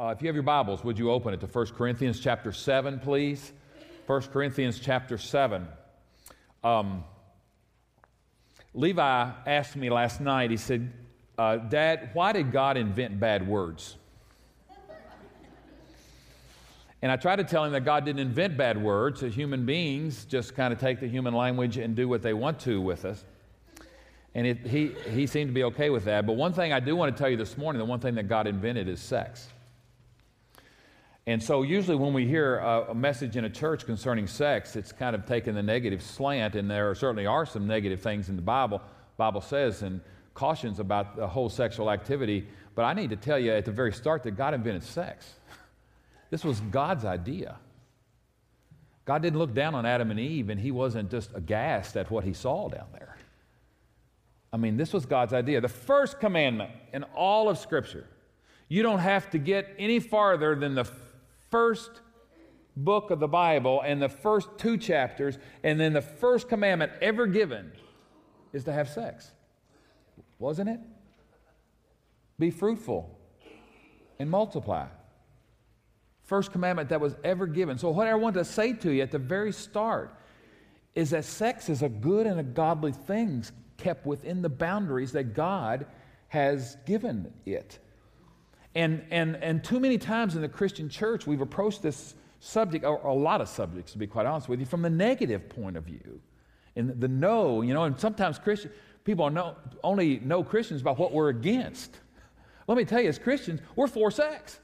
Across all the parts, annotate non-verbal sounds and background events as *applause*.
Uh, if you have your Bibles, would you open it to 1 Corinthians chapter 7, please? 1 Corinthians chapter 7. Um, Levi asked me last night, he said, uh, Dad, why did God invent bad words? And I tried to tell him that God didn't invent bad words. That human beings just kind of take the human language and do what they want to with us. And it, he, he seemed to be okay with that. But one thing I do want to tell you this morning the one thing that God invented is sex. And so, usually, when we hear a, a message in a church concerning sex, it's kind of taken the negative slant, and there certainly are some negative things in the Bible. Bible says and cautions about the whole sexual activity. But I need to tell you at the very start that God invented sex. *laughs* This was God's idea. God didn't look down on Adam and Eve, and He wasn't just aghast at what He saw down there. I mean, this was God's idea. The first commandment in all of Scripture. You don't have to get any farther than the first book of the Bible and the first two chapters, and then the first commandment ever given is to have sex. Wasn't it? Be fruitful and multiply. First commandment that was ever given. So, what I want to say to you at the very start is that sex is a good and a godly thing kept within the boundaries that God has given it. And, and, and too many times in the Christian church, we've approached this subject, or a lot of subjects, to be quite honest with you, from the negative point of view. And the no, you know, and sometimes Christian, people know, only know Christians about what we're against. Let me tell you, as Christians, we're for sex.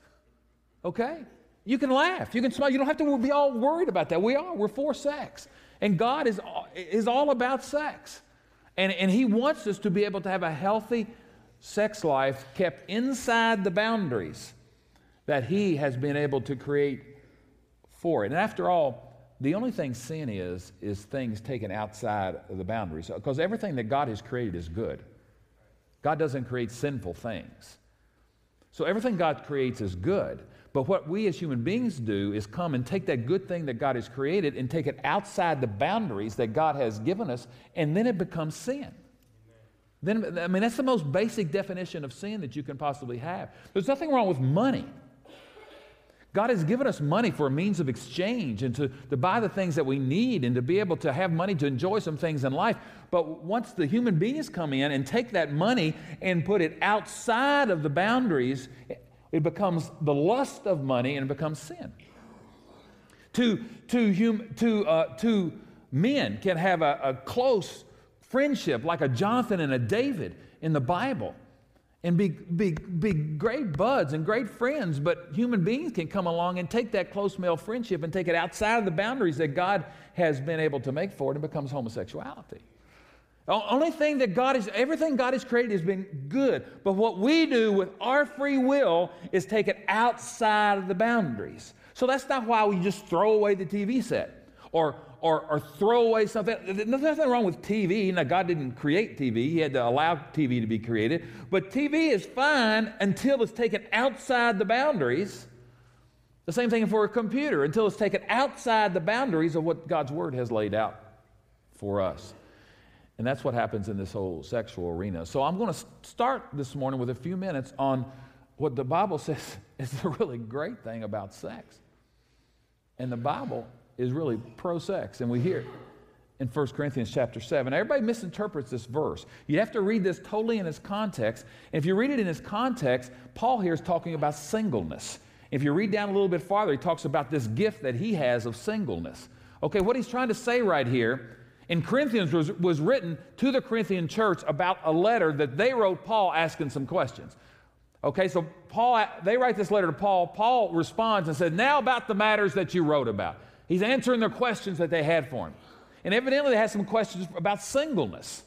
Okay? You can laugh, you can smile, you don't have to be all worried about that. We are, we're for sex. And God is, is all about sex. And, and He wants us to be able to have a healthy sex life kept inside the boundaries that He has been able to create for it. And after all, the only thing sin is, is things taken outside of the boundaries. Because everything that God has created is good. God doesn't create sinful things. So everything God creates is good. But what we as human beings do is come and take that good thing that God has created and take it outside the boundaries that God has given us, and then it becomes sin. Then, I mean, that's the most basic definition of sin that you can possibly have. There's nothing wrong with money. God has given us money for a means of exchange and to, to buy the things that we need and to be able to have money to enjoy some things in life. But once the human beings come in and take that money and put it outside of the boundaries, it becomes the lust of money and it becomes sin. Two, two, hum, uh, men can have a, a close friendship like a Jonathan and a David in the Bible and be, be, be great buds and great friends, but human beings can come along and take that close male friendship and take it outside of the boundaries that God has been able to make for it and becomes homosexuality. The only thing that God is, everything God has created has been good. But what we do with our free will is take it outside of the boundaries. So that's not why we just throw away the TV set or, or, or throw away something. There's nothing wrong with TV. Now, God didn't create TV, He had to allow TV to be created. But TV is fine until it's taken outside the boundaries. The same thing for a computer, until it's taken outside the boundaries of what God's Word has laid out for us. And that's what happens in this whole sexual arena. So I'm going to start this morning with a few minutes on what the Bible *laughs* says is a really great thing about sex. And the Bible is really pro sex, and we hear it in 1 Corinthians chapter 7. Everybody misinterprets this verse. You have to read this totally in its context. If you read it in its context, Paul here is talking about singleness. If you read down a little bit farther, he talks about this gift that he has of singleness. Okay, what he's trying to say right here in Corinthians was, was written to the Corinthian church about a letter that they wrote Paul asking some questions. Okay, so Paul, they write this letter to Paul. Paul responds and says, Now about the matters that you wrote about. He's answering their questions that they had for him. And evidently, they had some questions about singleness.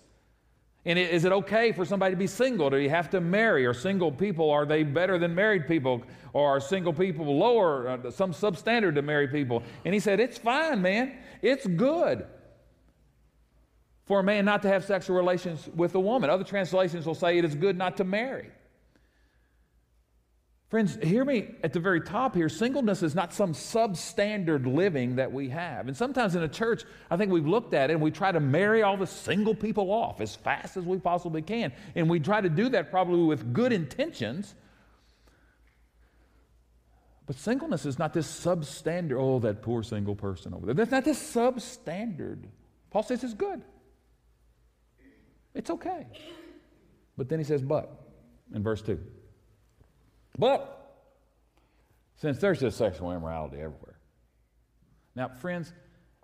And is it okay for somebody to be single? Do you have to marry? Are single people, are they better than married people? Or are single people lower, uh, some substandard to married people? And he said, It's fine, man. It's good for a man not to have sexual relations with a woman. Other translations will say it is good not to marry. Friends, hear me at the very top here. Singleness is not some substandard living that we have. And sometimes in a church, I think we've looked at it and we try to marry all the single people off as fast as we possibly can. And we try to do that probably with good intentions. But singleness is not this substandard, oh, that poor single person over there. That's not this substandard. Paul says it's good. It's okay. But then he says, but, in verse 2. But, since there's just sexual immorality everywhere. Now, friends,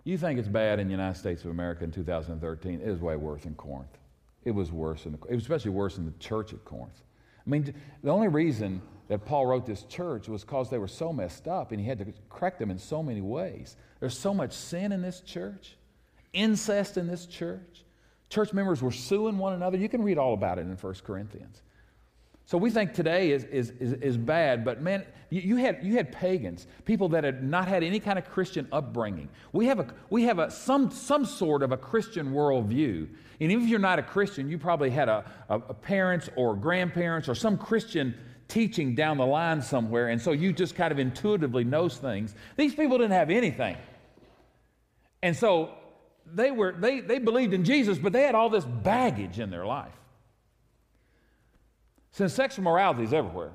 you think it's bad in the United States of America in 2013. It is way worse in Corinth. It was worse in the, it was especially worse in the church at Corinth. I mean, the only reason that Paul wrote this church was because they were so messed up and he had to correct them in so many ways. There's so much sin in this church, incest in this church. Church members were suing one another. You can read all about it in 1 Corinthians. So we think today is, is, is, is bad, but man, you, you, had, you had pagans, people that had not had any kind of Christian upbringing. We have, a, we have a, some, some sort of a Christian worldview. And even if you're not a Christian, you probably had a, a, a parents or grandparents or some Christian teaching down the line somewhere, and so you just kind of intuitively knows things. These people didn't have anything. And so they were they, they believed in Jesus, but they had all this baggage in their life. Since sexual morality is everywhere,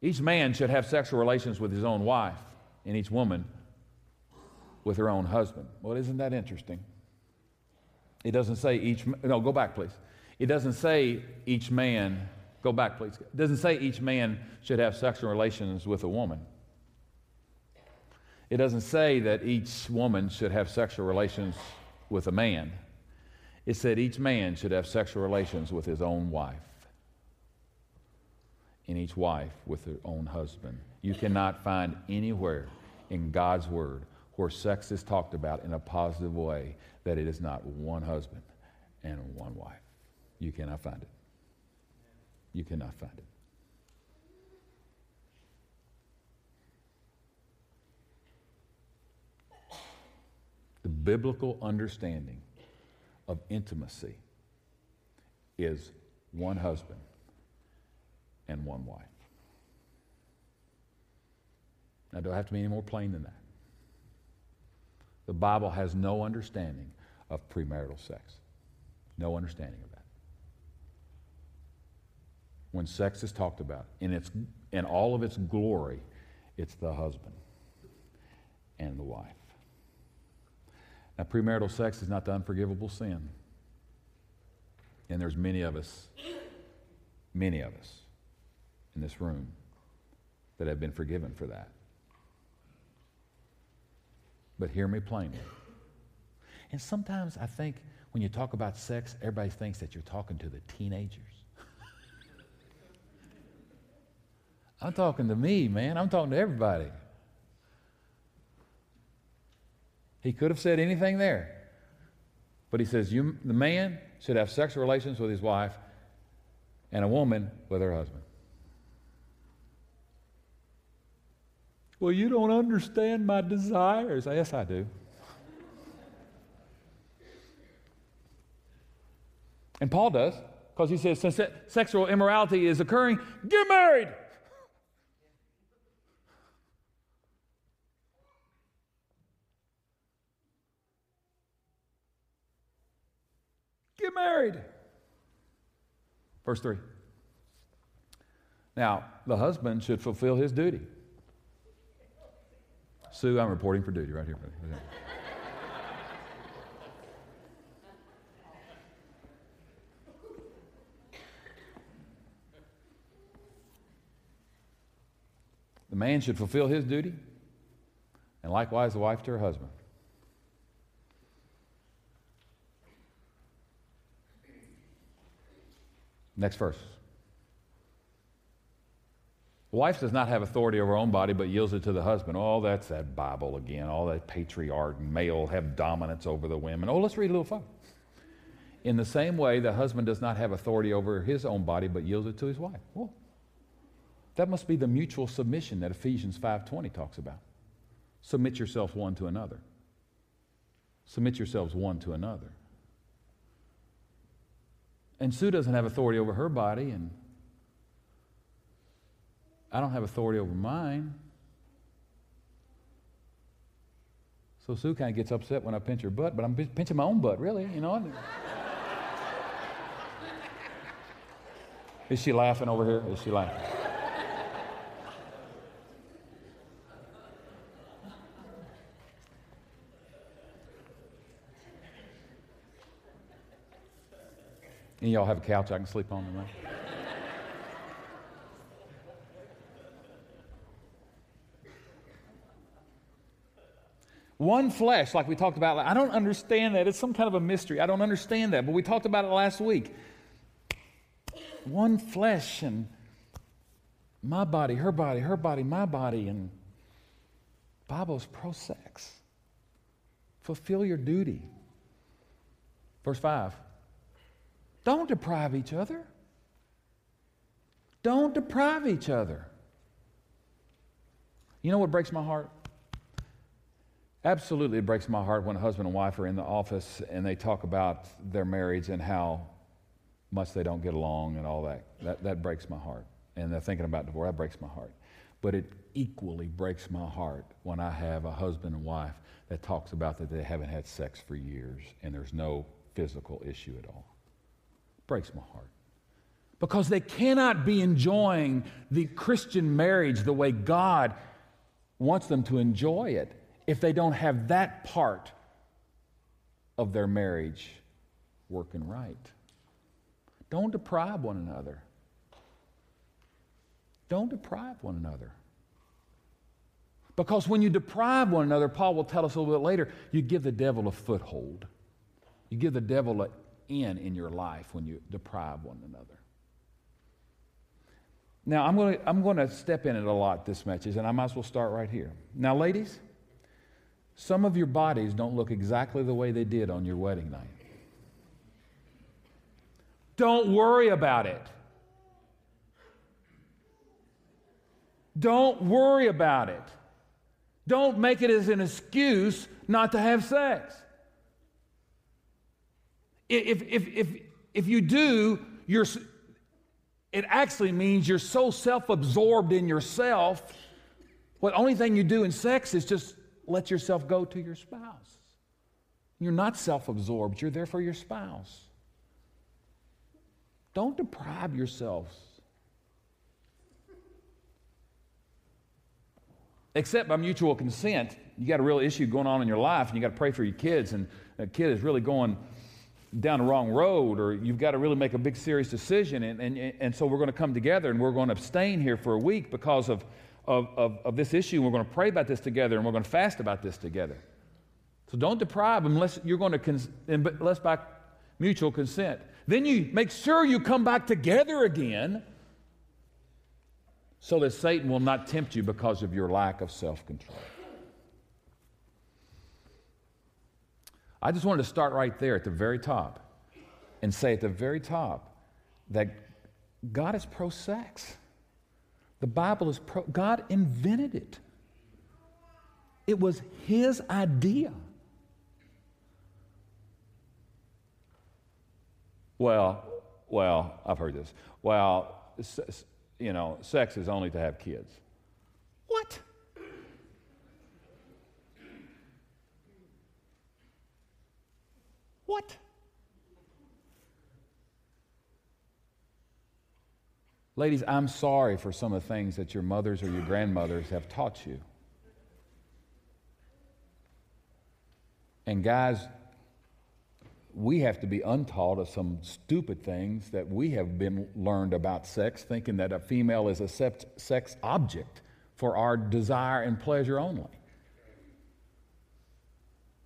each man should have sexual relations with his own wife, and each woman with her own husband. Well, isn't that interesting? It doesn't say each, no, go back, please. It doesn't say each man Go back, please. It doesn't say each man should have sexual relations with a woman. It doesn't say that each woman should have sexual relations with a man. It said each man should have sexual relations with his own wife, and each wife with her own husband. You cannot find anywhere in God's Word where sex is talked about in a positive way that it is not one husband and one wife. You cannot find it. You cannot find it. The biblical understanding of intimacy is one husband and one wife. Now, do I have to be any more plain than that? The Bible has no understanding of premarital sex. No understanding of that. when sex is talked about in, its, in all of its glory, it's the husband and the wife. Now, premarital sex is not the unforgivable sin. And there's many of us, many of us in this room that have been forgiven for that. But hear me plainly. And sometimes I think when you talk about sex, everybody thinks that you're talking to the teenagers. *laughs* I'm talking to me, man. I'm talking to everybody. He could have said anything there. But he says, you, the man should have sexual relations with his wife and a woman with her husband. Well, you don't understand my desires. Yes, I do. And Paul does, because he says, since sexual immorality is occurring, get married. Get married. Verse 3. Now, the husband should fulfill his duty. Sue, I'm reporting for duty right here. the man should fulfill his duty, and likewise the wife to her husband. Next verse. Wife does not have authority over her own body, but yields it to the husband. Oh, that's that Bible again. All that patriarch male have dominance over the women. Oh, let's read a little further. In the same way, the husband does not have authority over his own body, but yields it to his wife. Well, that must be the mutual submission that Ephesians 5.20 talks about. Submit yourselves one to another. Submit yourselves one to another. And Sue doesn't have authority over her body, and I don't have authority over mine. So Sue kind of gets upset when I pinch her butt, but I'm pinching my own butt, really, you know. Is she laughing over here? Is she laughing? and y'all have a couch I can sleep on tonight. One flesh, like we talked about. I don't understand that. It's some kind of a mystery. I don't understand that. But we talked about it last week. One flesh and my body, her body, her body, my body, and Bible's pro sex. Fulfill your duty. Verse 5. Don't deprive each other. Don't deprive each other. You know what breaks my heart? Absolutely, it breaks my heart when a husband and wife are in the office and they talk about their marriage and how much they don't get along and all that. That, that breaks my heart. And they're thinking about divorce. That breaks my heart. But it equally breaks my heart when I have a husband and wife that talks about that they haven't had sex for years and there's no physical issue at all. Breaks my heart. Because they cannot be enjoying the Christian marriage the way God wants them to enjoy it if they don't have that part of their marriage working right. Don't deprive one another. Don't deprive one another. Because when you deprive one another, Paul will tell us a little bit later, you give the devil a foothold. You give the devil an in in your life when you deprive one another. Now, I'm going, to, I'm going to step in it a lot this message, and I might as well start right here. Now, ladies, some of your bodies don't look exactly the way they did on your wedding night. Don't worry about it. Don't worry about it. Don't make it as an excuse not to have sex. If, if, if, if you do, you're, it actually means you're so self absorbed in yourself. What only thing you do in sex is just let yourself go to your spouse. You're not self absorbed, you're there for your spouse. Don't deprive yourselves. Except by mutual consent. You got a real issue going on in your life, and you got to pray for your kids, and a kid is really going down the wrong road, or you've got to really make a big, serious decision. And, and, and so we're going to come together and we're going to abstain here for a week because of of, of, of this issue, and we're going to pray about this together, and we're going to fast about this together. So don't deprive unless you're going to, cons- unless by mutual consent. Then you make sure you come back together again so that Satan will not tempt you because of your lack of self control. I just wanted to start right there at the very top and say at the very top that God is pro sex. The Bible is, pro- God invented it. It was His idea. Well, well, I've heard this. Well, you know, sex is only to have kids. What? What? Ladies, I'm sorry for some of the things that your mothers or your grandmothers have taught you. And guys, we have to be untaught of some stupid things that we have been learned about sex, thinking that a female is a sex object for our desire and pleasure only.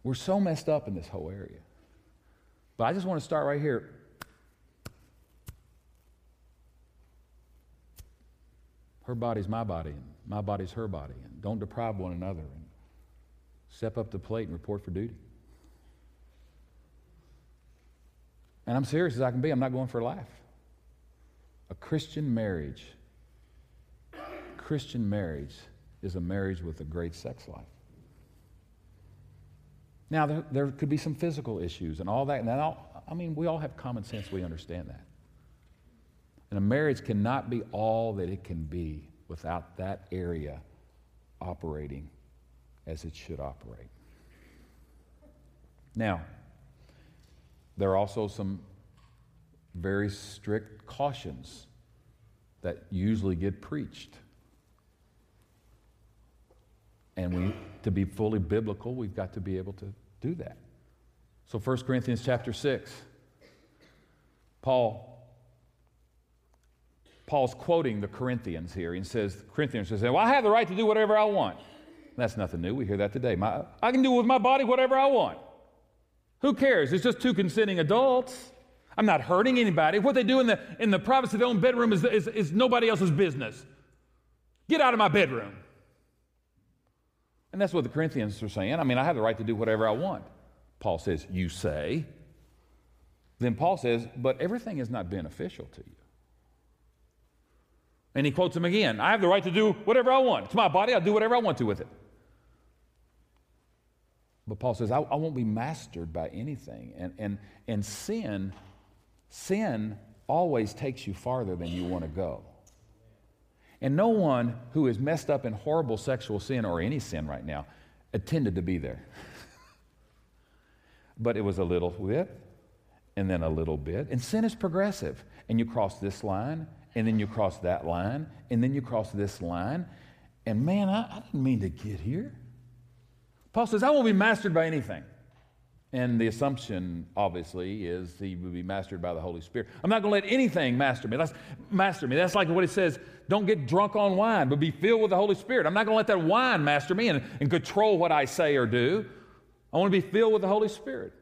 We're so messed up in this whole area. But I just want to start right here. Her body's my body, and my body's her body. And don't deprive one another. And step up the plate and report for duty. And I'm serious as I can be. I'm not going for a laugh. A Christian marriage, Christian marriage is a marriage with a great sex life. Now, there, there could be some physical issues and all that. And that all, I mean, we all have common sense. We understand that. And a marriage cannot be all that it can be without that area operating as it should operate. Now, there are also some very strict cautions that usually get preached. And we, to be fully biblical, we've got to be able to do that. So 1 Corinthians chapter 6. Paul Paul's quoting the Corinthians here. He says, Corinthians says, Well, I have the right to do whatever I want. That's nothing new. We hear that today. My, I can do with my body whatever I want. Who cares? It's just two consenting adults. I'm not hurting anybody. What they do in the, in the privacy of their own bedroom is, is, is nobody else's business. Get out of my bedroom. And that's what the Corinthians are saying. I mean, I have the right to do whatever I want. Paul says, You say. Then Paul says, But everything is not beneficial to you. And he quotes him again I have the right to do whatever I want. It's my body, I'll do whatever I want to with it. But Paul says, I, I won't be mastered by anything. And, and, and sin, sin always takes you farther than you want to go. And no one who is messed up in horrible sexual sin or any sin right now intended to be there. *laughs* but it was a little bit, and then a little bit. And sin is progressive. And you cross this line, and then you cross that line, and then you cross this line. And man, I, I didn't mean to get here. Paul says, I won't be mastered by anything. And the assumption, obviously, is he will be mastered by the Holy Spirit. I'm not going to let anything master me. That's master me. That's like what it says don't get drunk on wine, but be filled with the Holy Spirit. I'm not going to let that wine master me and, and control what I say or do. I want to be filled with the Holy Spirit.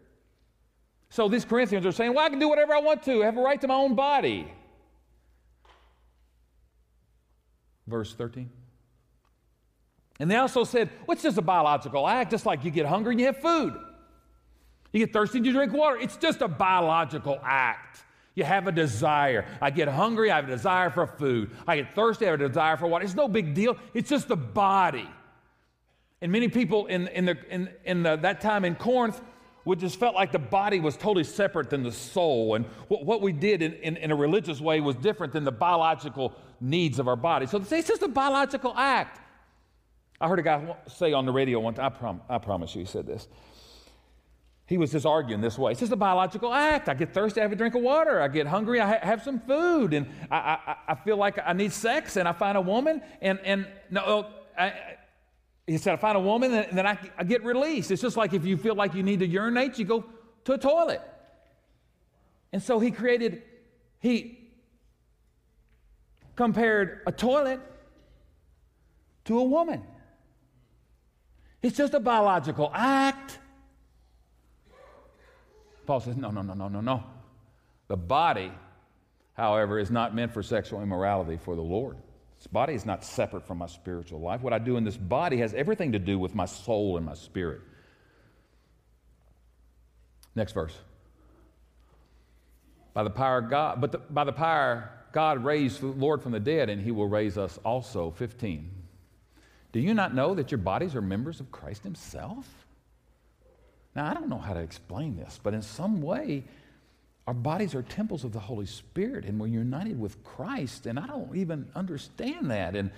So these Corinthians are saying, well, I can do whatever I want to, I have a right to my own body. Verse 13. And they also said, well, it's just a biological act, just like you get hungry and you have food. You get thirsty and you drink water. It's just a biological act. You have a desire. I get hungry, I have a desire for food. I get thirsty, I have a desire for water. It's no big deal. It's just the body. And many people in, in, the, in, in the, that time in Corinth would just felt like the body was totally separate than the soul. And what, what we did in, in, in, a religious way was different than the biological needs of our body. So it's just a biological act. I heard a guy say on the radio one time, I, prom- I promise you, he said this. He was just arguing this way. It's just a biological act. I get thirsty, I have a drink of water. I get hungry, I ha- have some food. And I, I, I, feel like I need sex, and I find a woman. And, and no, I, he said, I find a woman, and then I, I get released. It's just like if you feel like you need to urinate, you go to a toilet. And so he created, he compared a toilet to a woman. It's just a biological act. Paul says, no, no, no, no, no, no. The body, however, is not meant for sexual immorality for the Lord. This body is not separate from my spiritual life. What I do in this body has everything to do with my soul and my spirit. Next verse. By the power of God, but the, by the power God raised the Lord from the dead, and he will raise us also. 15. Do you not know that your bodies are members of Christ himself? Now, I don't know how to explain this, but in some way, our bodies are temples of the Holy Spirit, and we're united with Christ, and I don't even understand that. And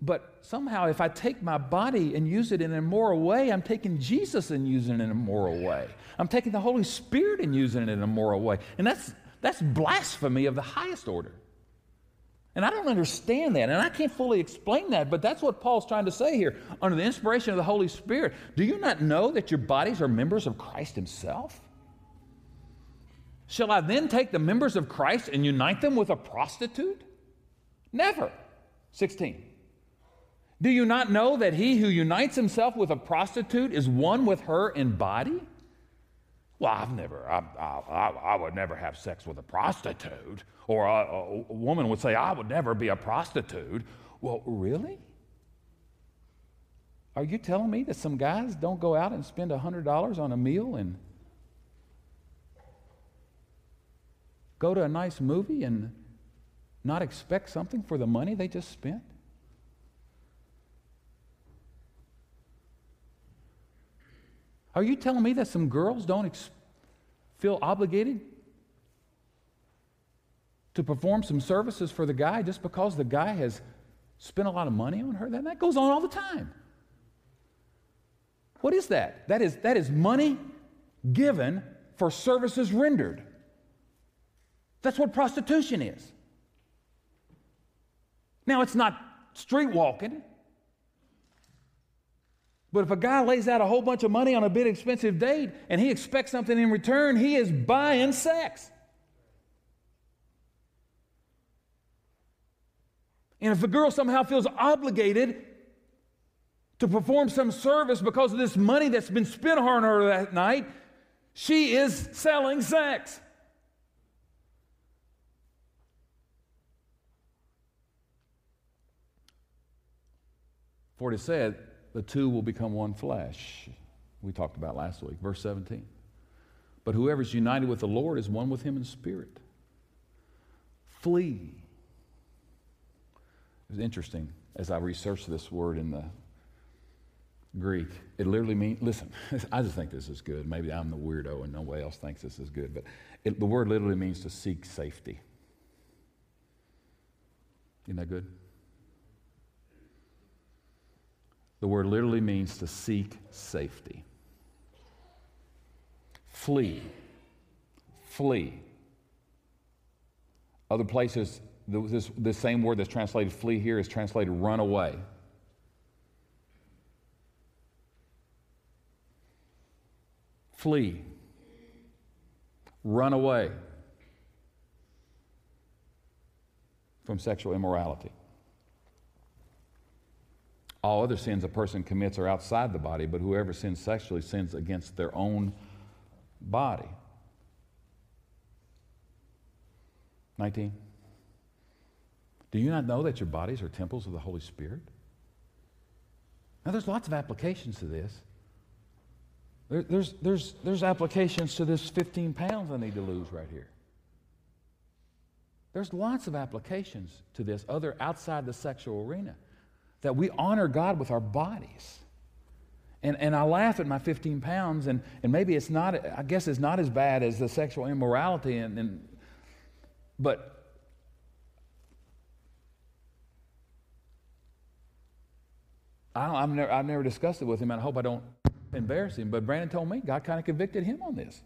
but somehow, if I take my body and use it in an immoral way, I'm taking Jesus and using it in a immoral way. I'm taking the Holy Spirit and using it in a immoral way. And that's that's blasphemy of the highest order. And I don't understand that, and I can't fully explain that, but that's what Paul's trying to say here. Under the inspiration of the Holy Spirit, do you not know that your bodies are members of Christ Himself? Shall I then take the members of Christ and unite them with a prostitute? Never. 16. Do you not know that he who unites himself with a prostitute is one with her in body? Well, I've never, I, I, I, would never have sex with a prostitute. Or a, a, woman would say, I would never be a prostitute. Well, really? Are you telling me that some guys don't go out and spend $100 on a meal and go to a nice movie and not expect something for the money they just spent? Are you telling me that some girls don't ex- feel obligated to perform some services for the guy just because the guy has spent a lot of money on her? That, that goes on all the time. What is that? That is, that is money given for services rendered. That's what prostitution is. Now, it's not street walking. But if a guy lays out a whole bunch of money on a big expensive date and he expects something in return, he is buying sex. And if a girl somehow feels obligated to perform some service because of this money that's been spent on her that night, she is selling sex. For it is said, the two will become one flesh. We talked about last week, verse 17. But whoever is united with the Lord is one with him in spirit. Flee. It was interesting as I researched this word in the Greek. It literally means, listen, *laughs* I just think this is good. Maybe I'm the weirdo and nobody else thinks this is good, but it, the word literally means to seek safety. Isn't that good? The word literally means to seek safety. Flee. Flee. Other places, this, this same word that's translated flee here is translated run away. Flee. Run away from sexual immorality. All other sins a person commits are outside the body, but whoever sins sexually sins against their own body. 19. Do you not know that your bodies are temples of the Holy Spirit? Now, there's lots of applications to this. There, there's, there's, there's applications to this 15 pounds I need to lose right here. There's lots of applications to this other outside the sexual arena that we honor God with our bodies. And, and I laugh at my 15 pounds, and, and maybe it's not, I guess it's not as bad as the sexual immorality, and, and but I have never, I've never discussed it with him, and I hope I don't embarrass him. But Brandon told me God kind of convicted him on this.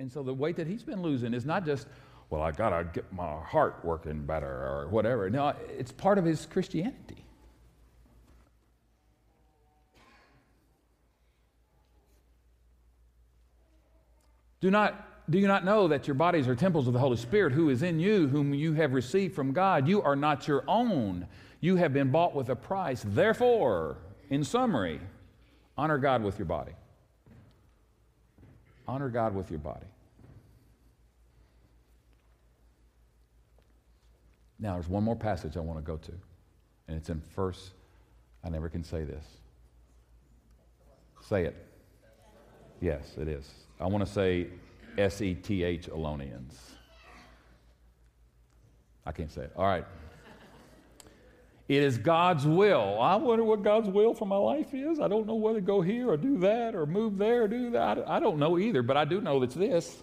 And so the weight that he's been losing is not just, well, I got to get my heart working better or whatever. No, it's part of his Christianity. Do, not, do you not know that your bodies are temples of the Holy Spirit who is in you, whom you have received from God? You are not your own. You have been bought with a price. Therefore, in summary, honor God with your body. Honor God with your body. Now, there's one more passage I want to go to, and it's in First. I never can say this. Say it. Yes, it is. I want to say S E T H Alonians. I can't say it. All right. It is God's will. I wonder what God's will for my life is. I don't know whether to go here or do that or move there or do that. I don't know either, but I do know it's this.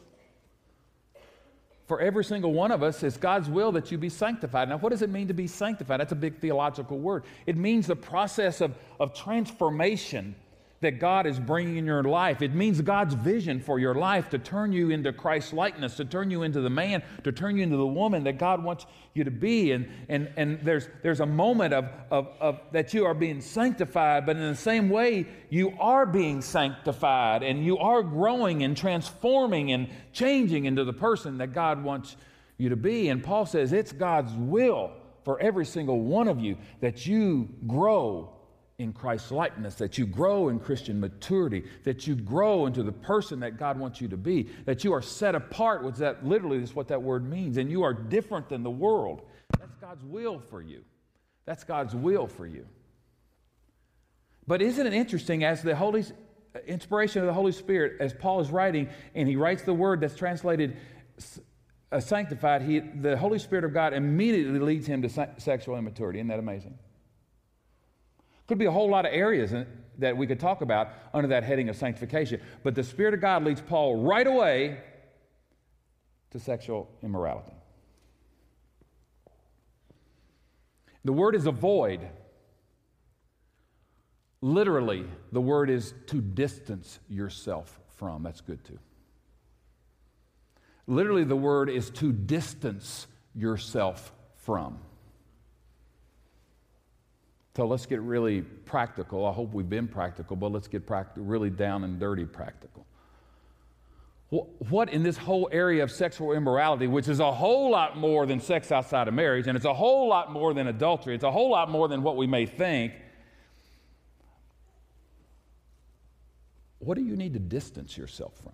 For every single one of us, it's God's will that you be sanctified. Now, what does it mean to be sanctified? That's a big theological word. It means the process of, of transformation that God is bringing in your life. It means God's vision for your life to turn you into Christ's likeness, to turn you into the man, to turn you into the woman that God wants you to be. And, and, and there's, there's a moment of, of, of that you are being sanctified, but in the same way, you are being sanctified and you are growing and transforming and changing into the person that God wants you to be. And Paul says it's God's will for every single one of you that you grow in Christ's likeness, that you grow in Christian maturity, that you grow into the person that God wants you to be, that you are set apart, which that literally is what that word means, and you are different than the world. That's God's will for you. That's God's will for you. But isn't it interesting as the Holy inspiration of the Holy Spirit, as Paul is writing, and he writes the word that's translated uh, sanctified, he, the Holy Spirit of God immediately leads him to sexual immaturity. Isn't that amazing? Could be a whole lot of areas that we could talk about under that heading of sanctification. But the Spirit of God leads Paul right away to sexual immorality. The word is avoid. Literally, the word is to distance yourself from. That's good too. Literally, the word is to distance yourself from. So let's get really practical. I hope we've been practical, but let's get practical, really down and dirty practical. what in this whole area of sexual immorality, which is a whole lot more than sex outside of marriage, and it's a whole lot more than adultery, it's a whole lot more than what we may think. What do you need to distance yourself from?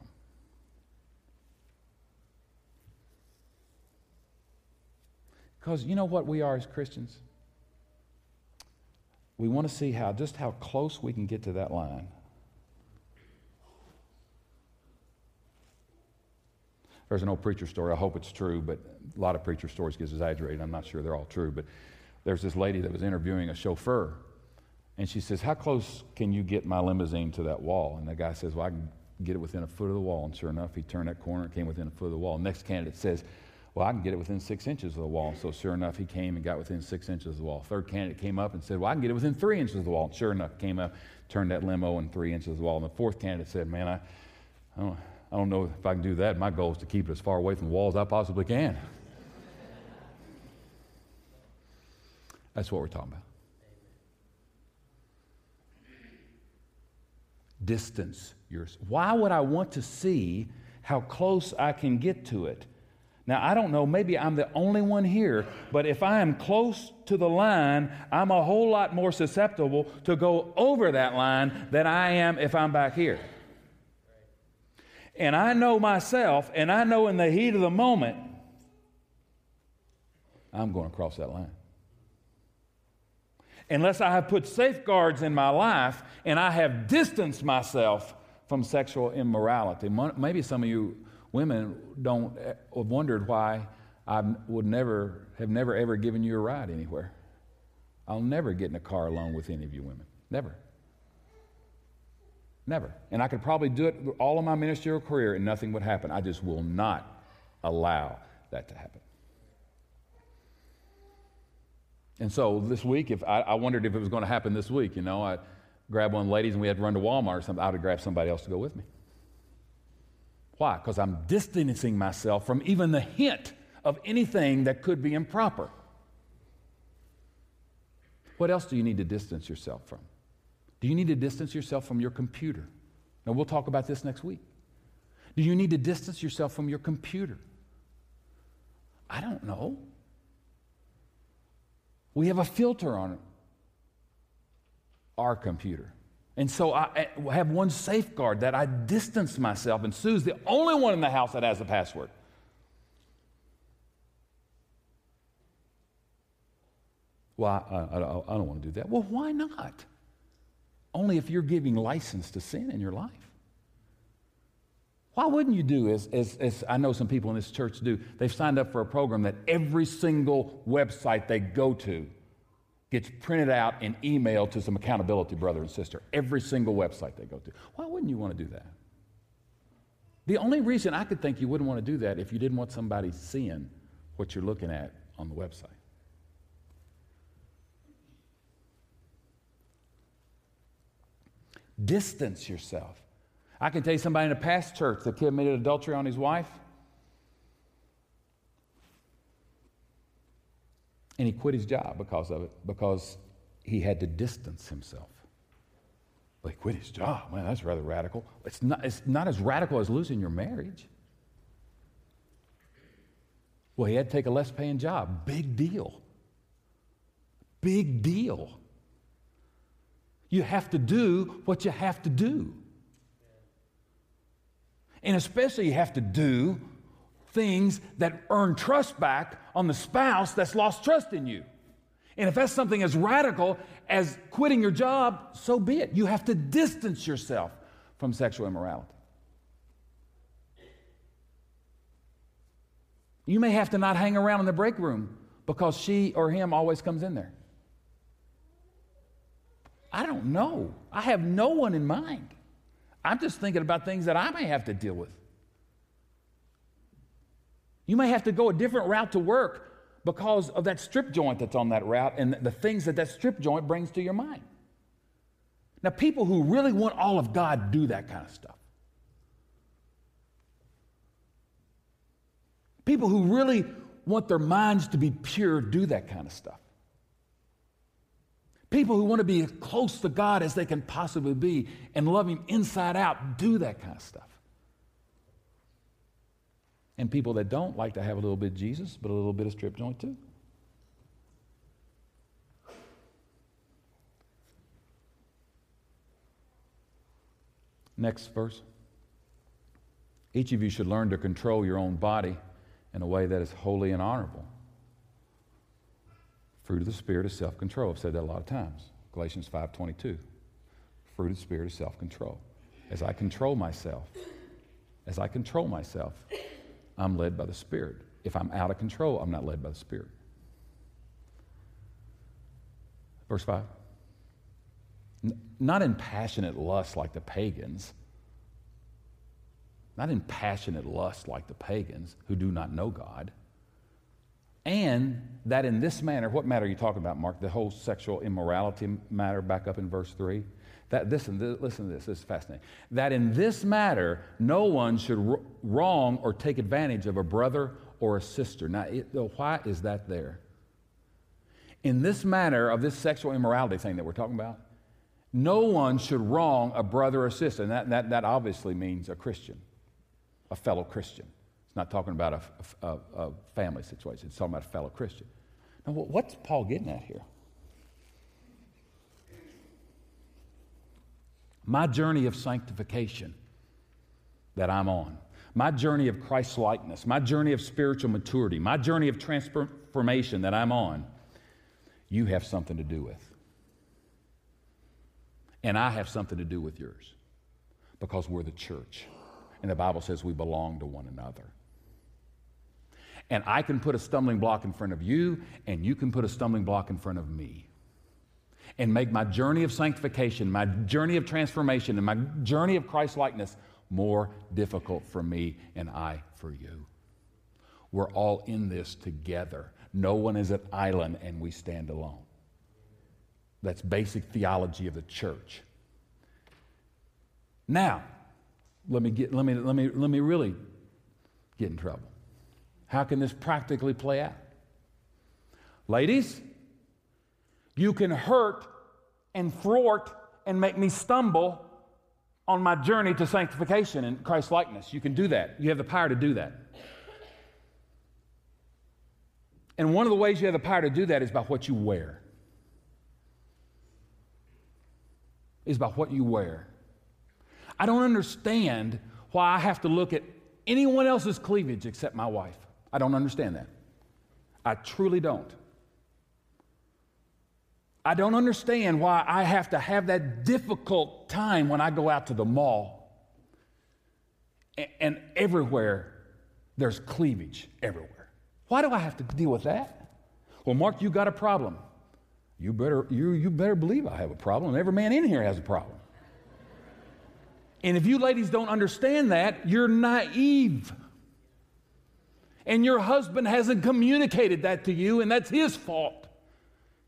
Because you know what we are as Christians? We want to see how just how close we can get to that line There's an old preacher story. I hope it's true, but a lot of preacher stories get exaggerated. I'm not sure they're all true. But there's this lady that was interviewing a chauffeur, and she says, How close can you get my limousine to that wall? And the guy says, Well, I can get it within a foot of the wall. And sure enough, he turned that corner and came within a foot of the wall. Next candidate says, Well, I can get it within six inches of the wall. So sure enough, he came and got within six inches of the wall. Third candidate came up and said, Well, I can get it within three inches of the wall. Sure enough, came up, turned that limo in three inches of the wall. And the fourth candidate said, Man, I, I don't I don't know if I can do that. My goal is to keep it as far away from the wall as I possibly can. That's what we're talking about. Distance yours. Why would I want to see how close I can get to it? Now, I don't know, maybe I'm the only one here, but if I am close to the line, I'm a whole lot more susceptible to go over that line than I am if I'm back here and I know myself, and I know in the heat of the moment, I'm going to cross that line. Unless I have put safeguards in my life and I have distanced myself from sexual immorality. Maybe some of you women don't eh, have wondered why I would never have never ever given you a ride anywhere. I'll never get in a car alone with any of you women. Never. Never. And I could probably do it all of my ministerial career and nothing would happen. I just will not allow that to happen. And so this week, if I, I wondered if it was going to happen this week, you know, I grabbed one of the ladies and we had to run to Walmart or something, I would have grabbed somebody else to go with me. Why? Because I'm distancing myself from even the hint of anything that could be improper. What else do you need to distance yourself from? Do you need to distance yourself from your computer? Now, we'll talk about this next week. Do you need to distance yourself from your computer? I don't know. We have a filter on our computer. And so I eh, have one safeguard that I distance myself, and Sue's the only one in the house that has the password. Well, I, I, I don't want to do that. Well, why not? only if you're giving license to sin in your life. Why wouldn't you do as, as, as, I know some people in this church do? They've signed up for a program that every single website they go to gets printed out and emailed to some accountability brother and sister. Every single website they go to. Why wouldn't you want to do that? The only reason I could think you wouldn't want to do that if you didn't want somebody seeing what you're looking at on the website. Distance yourself. I can tell you somebody in a past church that committed adultery on his wife. And he quit his job because of it, because he had to distance himself. But he quit his job. Man, that's rather radical. It's not, it's not as radical as losing your marriage. Well, he had to take a less paying job. Big deal. Big deal. You have to do what you have to do. And especially, you have to do things that earn trust back on the spouse that's lost trust in you. And if that's something as radical as quitting your job, so be it. You have to distance yourself from sexual immorality. You may have to not hang around in the break room because she or him always comes in there. I don't know. I have no one in mind. I'm just thinking about things that I may have to deal with. You may have to go a different route to work because of that strip joint that's on that route and the things that that strip joint brings to your mind. Now, people who really want all of God do that kind of stuff. People who really want their minds to be pure do that kind of stuff. People who want to be as close to God as they can possibly be and love Him inside out do that kind of stuff. And people that don't like to have a little bit of Jesus, but a little bit of strip joint too. Next verse. Each of you should learn to control your own body in a way that is holy and honorable. Fruit of the Spirit is self control. I've said that a lot of times. Galatians 5.22. Fruit of the Spirit is self control. As I control myself, as I control myself, I'm led by the Spirit. If I'm out of control, I'm not led by the Spirit. Verse 5. N- not in passionate lust like the pagans, not in passionate lust like the pagans who do not know God. And that in this manner, what matter are you talking about, Mark? The whole sexual immorality matter back up in verse 3? That, listen, listen to this, this is fascinating. That in this matter, no one should wrong or take advantage of a brother or a sister. Now, it, why is that there? In this matter of this sexual immorality thing that we're talking about, no one should wrong a brother or sister. And that, that, that obviously means a Christian, a fellow Christian. It's not talking about a, a, a family situation, it's talking about a fellow Christian. Now, what's Paul getting at here? My journey of sanctification that I'm on, my journey of Christ likeness, my journey of spiritual maturity, my journey of transformation that I'm on, you have something to do with. And I have something to do with yours because we're the church. And the Bible says we belong to one another. And I can put a stumbling block in front of you, and you can put a stumbling block in front of me and make my journey of sanctification, my journey of transformation, and my journey of Christ likeness more difficult for me and I for you. We're all in this together. No one is an island and we stand alone. That's basic theology of the church. Now, let me, get, let, me, let, me, let me really get in trouble. How can this practically play out? Ladies, you can hurt and thwart and make me stumble on my journey to sanctification and Christ likeness. You can do that. You have the power to do that. And one of the ways you have the power to do that is by what you wear. Is by what you wear. I don't understand why I have to look at anyone else's cleavage except my wife. I don't understand that. I truly don't. I don't understand why I have to have that difficult time when I go out to the mall. And, everywhere there's cleavage everywhere. Why do I have to deal with that? Well, Mark, you got a problem. You better, you, you better believe I have a problem. Every man in here has a problem. And if you ladies don't understand that, you're naive. And your husband hasn't communicated that to you, and that's his fault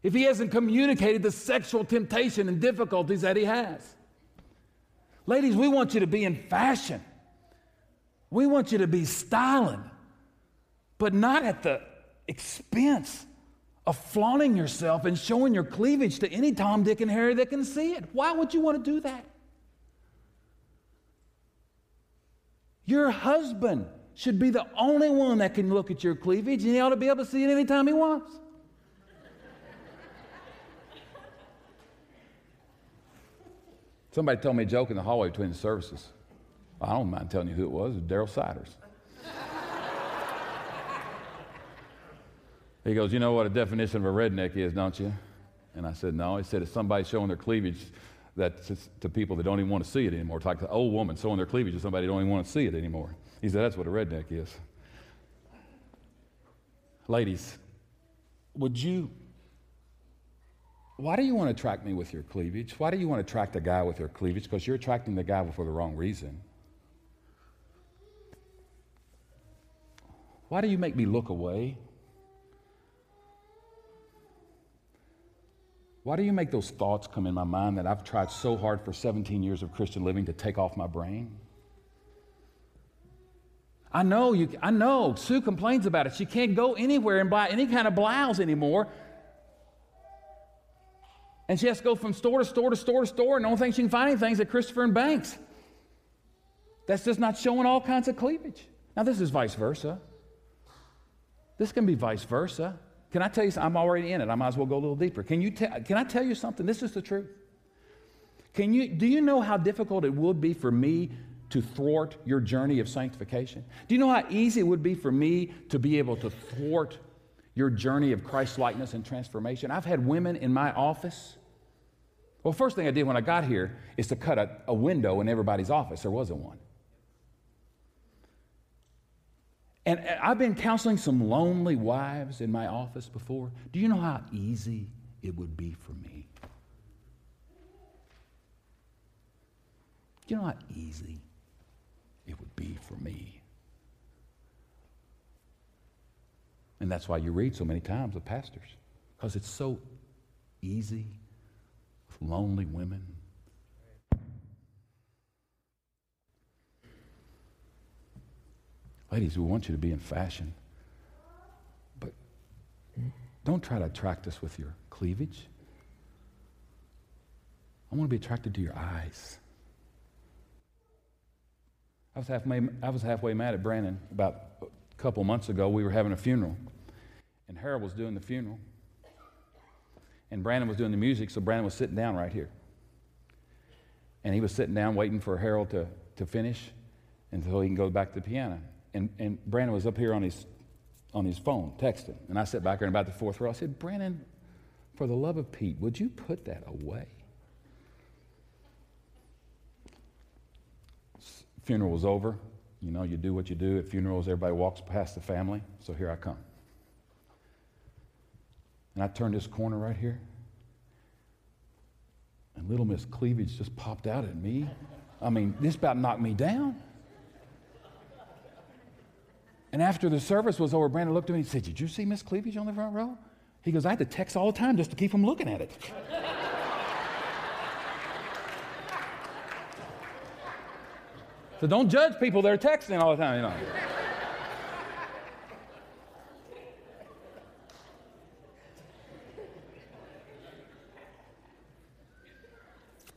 if he hasn't communicated the sexual temptation and difficulties that he has. Ladies, we want you to be in fashion. We want you to be styling, but not at the expense of flaunting yourself and showing your cleavage to any Tom, Dick, and Harry that can see it. Why would you want to do that? Your husband should be the only one that can look at your cleavage, and he ought to be able to see it anytime he wants. Somebody told me a joke in the hallway between the services. I don't mind telling you who it was. It was Daryl Siders. he goes, You know what a definition of a redneck is, don't you? And I said, No. He said, It's somebody showing their cleavage that to people that don't even want to see it anymore. It's like an old woman showing their cleavage to somebody that don't even want to see it anymore. He said, That's what a redneck is. Ladies, would you why do you want to attract me with your cleavage? Why do you want to attract a guy with your cleavage? Because you're attracting the guy for the wrong reason. Why do you make me look away? Why do you make those thoughts come in my mind that I've tried so hard for 17 years of Christian living to take off my brain? I know you I know Sue complains about it. She can't go anywhere and buy any kind of blouse anymore and she has to go from store to store to store to store, and the only thing she can find anything is at Christopher and Banks. That's just not showing all kinds of cleavage. Now, this is vice versa. This can be vice versa. Can I tell you something? I'm already in it. I might as well go a little deeper. Can, you can I tell you something? This is the truth. Can you, do you know how difficult it would be for me to thwart your journey of sanctification? Do you know how easy it would be for me to be able to thwart your journey of Christ likeness and transformation? I've had women in my office. Well, first thing I did when I got here is to cut a, a window in everybody's office. There wasn't one. And I've been counseling some lonely wives in my office before. Do you know how easy it would be for me? Do you know how easy it would be for me? And that's why you read so many times of pastors, because it's so easy lonely women Ladies, we want you to be in fashion. But don't try to attract us with your cleavage. I want to be attracted to your eyes. I was halfway, I was halfway mad at Brandon about a couple months ago. We were having a funeral, and Harold was doing the funeral. And Brandon was doing the music, so Brandon was sitting down right here. And he was sitting down waiting for Harold to, to finish until he can go back to the piano and, and Brandon was up here on his, on his phone texting. And I sat back there in about the fourth row. I said, Brandon, for the love of Pete, would you put that away? Funeral was over. You know, you do what you do at funerals, everybody walks past the family. So here I come. And I turned this corner right here. And little Miss Cleavage just popped out at me. I mean, this about knocked me down. And after the service was over, Brandon looked at me and said, Did you see Miss Cleavage on the front row? He goes, I had to text all the time just to keep from looking at it. so don't judge people that are texting all the time, you know.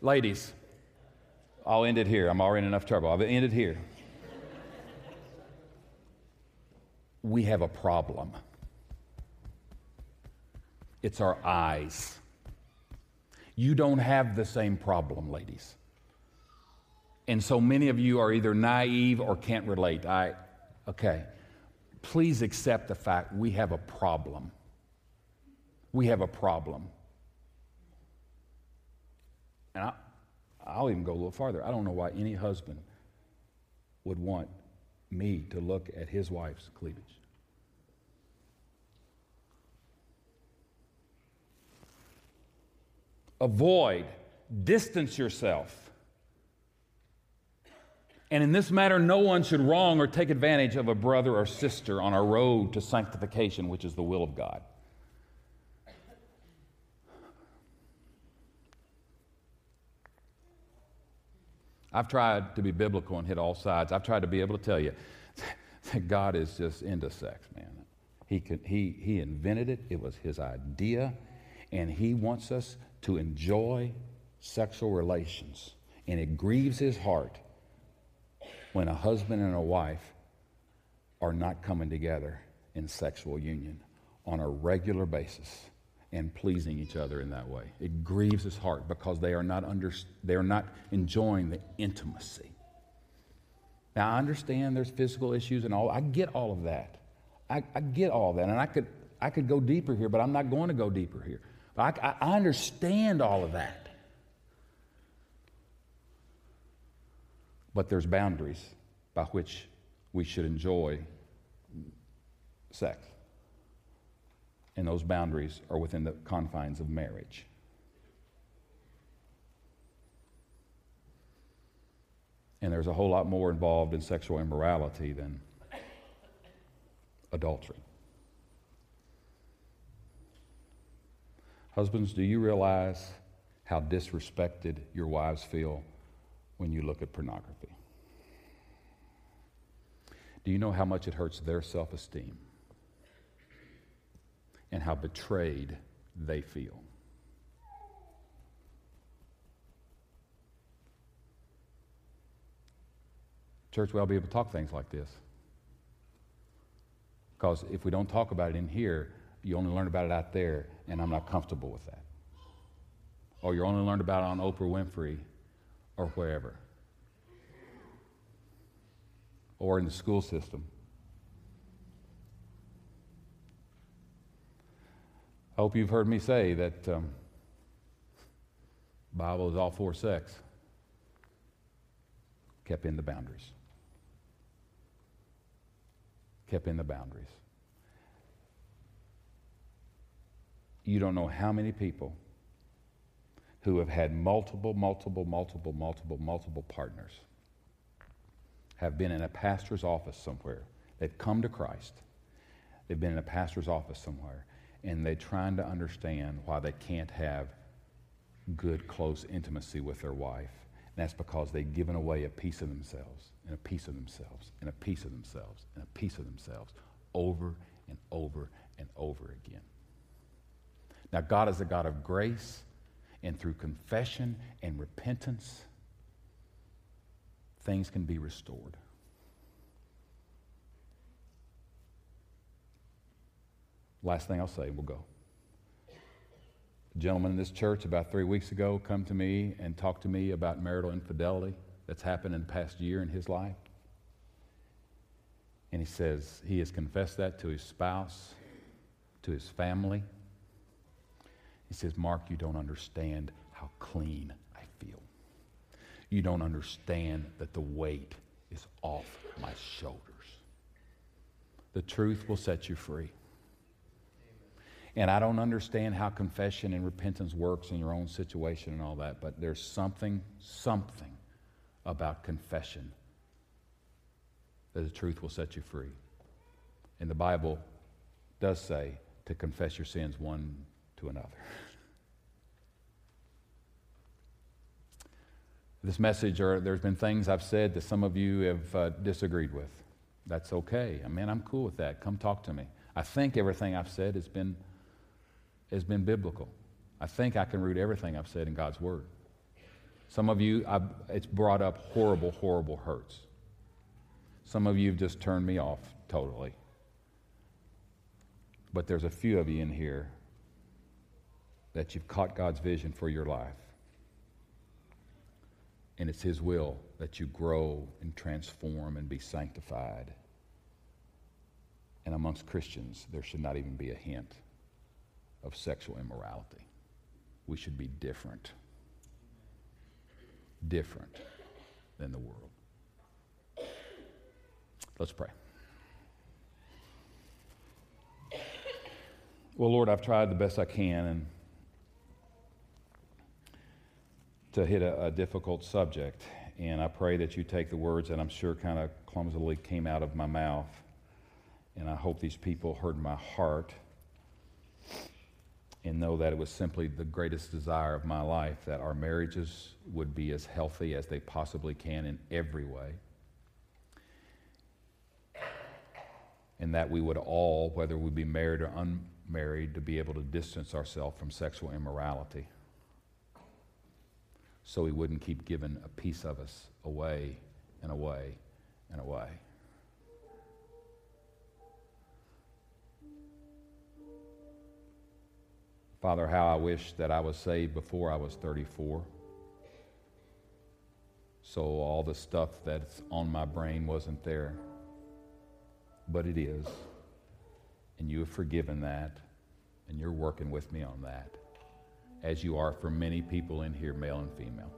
Ladies, I'll end it here. I'm already in enough trouble. I'll end it here. we have a problem. It's our eyes. You don't have the same problem, ladies. And so many of you are either naive or can't relate. I, okay. Please accept the fact we have a problem. We have a problem. And I, I'll even go a little farther. I don't know why any husband would want me to look at his wife's cleavage. Avoid, distance yourself. And in this matter, no one should wrong or take advantage of a brother or sister on our road to sanctification, which is the will of God. I've tried to be biblical and hit all sides. I've tried to be able to tell you *laughs* that God is just into sex, man. He, could, he, he invented it, it was his idea, and he wants us to enjoy sexual relations. And it grieves his heart when a husband and a wife are not coming together in sexual union on a regular basis and pleasing each other in that way. It grieves his heart because they are not, under, they are not enjoying the intimacy. Now, I understand there's physical issues and all. I get all of that. I, I get all that. And I could, I could go deeper here, but I'm not going to go deeper here. I, I understand all of that. But there's boundaries by which we should enjoy sex. And those boundaries are within the confines of marriage. And there's a whole lot more involved in sexual immorality than adultery. Husbands, do you realize how disrespected your wives feel when you look at pornography? Do you know how much it hurts their self esteem and how betrayed they feel? Church, we ought to be able to talk things like this. Because if we don't talk about it in here, you only learn about it out there, and I'm not comfortable with that. Or you only learn about it on Oprah Winfrey or wherever. Or in the school system. I hope you've heard me say that um, Bible is all for sex, kept in the boundaries. Kept in the boundaries. You don't know how many people who have had multiple, multiple, multiple, multiple, multiple partners have been in a pastor's office somewhere. They've come to Christ. They've been in a pastor's office somewhere, and they're trying to understand why they can't have good, close intimacy with their wife. And that's because they've given away a piece of themselves, and a piece of themselves, and a piece of themselves, and a piece of themselves over and over and over again. Now, God is a God of grace and through confession and repentance, things can be restored. Last thing I'll say, we'll go. A gentleman in this church about three weeks ago come to me and talked to me about marital infidelity that's happened in the past year in his life. And he says he has confessed that to his spouse, to his family. He says, Mark, you don't understand how clean I feel. You don't understand that the weight is off my shoulders. The truth will set you free. And I don't understand how confession and repentance works in your own situation and all that, but there's something, something about confession that the truth will set you free. And the Bible does say to confess your sins one to another. *laughs* This message, or there's been things I've said that some of you have uh, disagreed with. That's okay. I mean, I'm cool with that. Come talk to me. I think everything I've said has been, has been biblical. I think I can root everything I've said in God's Word. Some of you, I've, it's brought up horrible, horrible hurts. Some of you have just turned me off totally. But there's a few of you in here that you've caught God's vision for your life. And it's His will that you grow and transform and be sanctified. And amongst Christians, there should not even be a hint of sexual immorality. We should be different. Different than the world. Let's pray. Well, Lord, I've tried the best I can and to hit a, a difficult subject. And I pray that you take the words that I'm sure kind of clumsily came out of my mouth. And I hope these people heard my heart and know that it was simply the greatest desire of my life that our marriages would be as healthy as they possibly can in every way. And that we would all, whether we be married or unmarried, to be able to distance ourselves from sexual immorality so he wouldn't keep giving a piece of us away and away and away. Father, how I wish that I was saved before I was 34. So all the stuff that's on my brain wasn't there. But it is. And you have forgiven that. And you're working with me on that as you are for many people in here, male and female.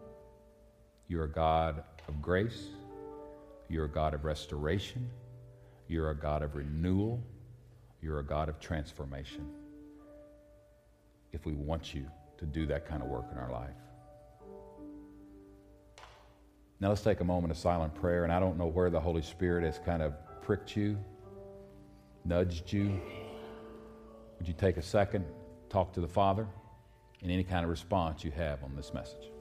You're a God of grace. You're a God of restoration. You're a God of renewal. You're a God of transformation. If we want you to do that kind of work in our life. Now let's take a moment of silent prayer, and I don't know where the Holy Spirit has kind of pricked you, nudged you. Would you take a second, talk to the Father? in any kind of response you have on this message.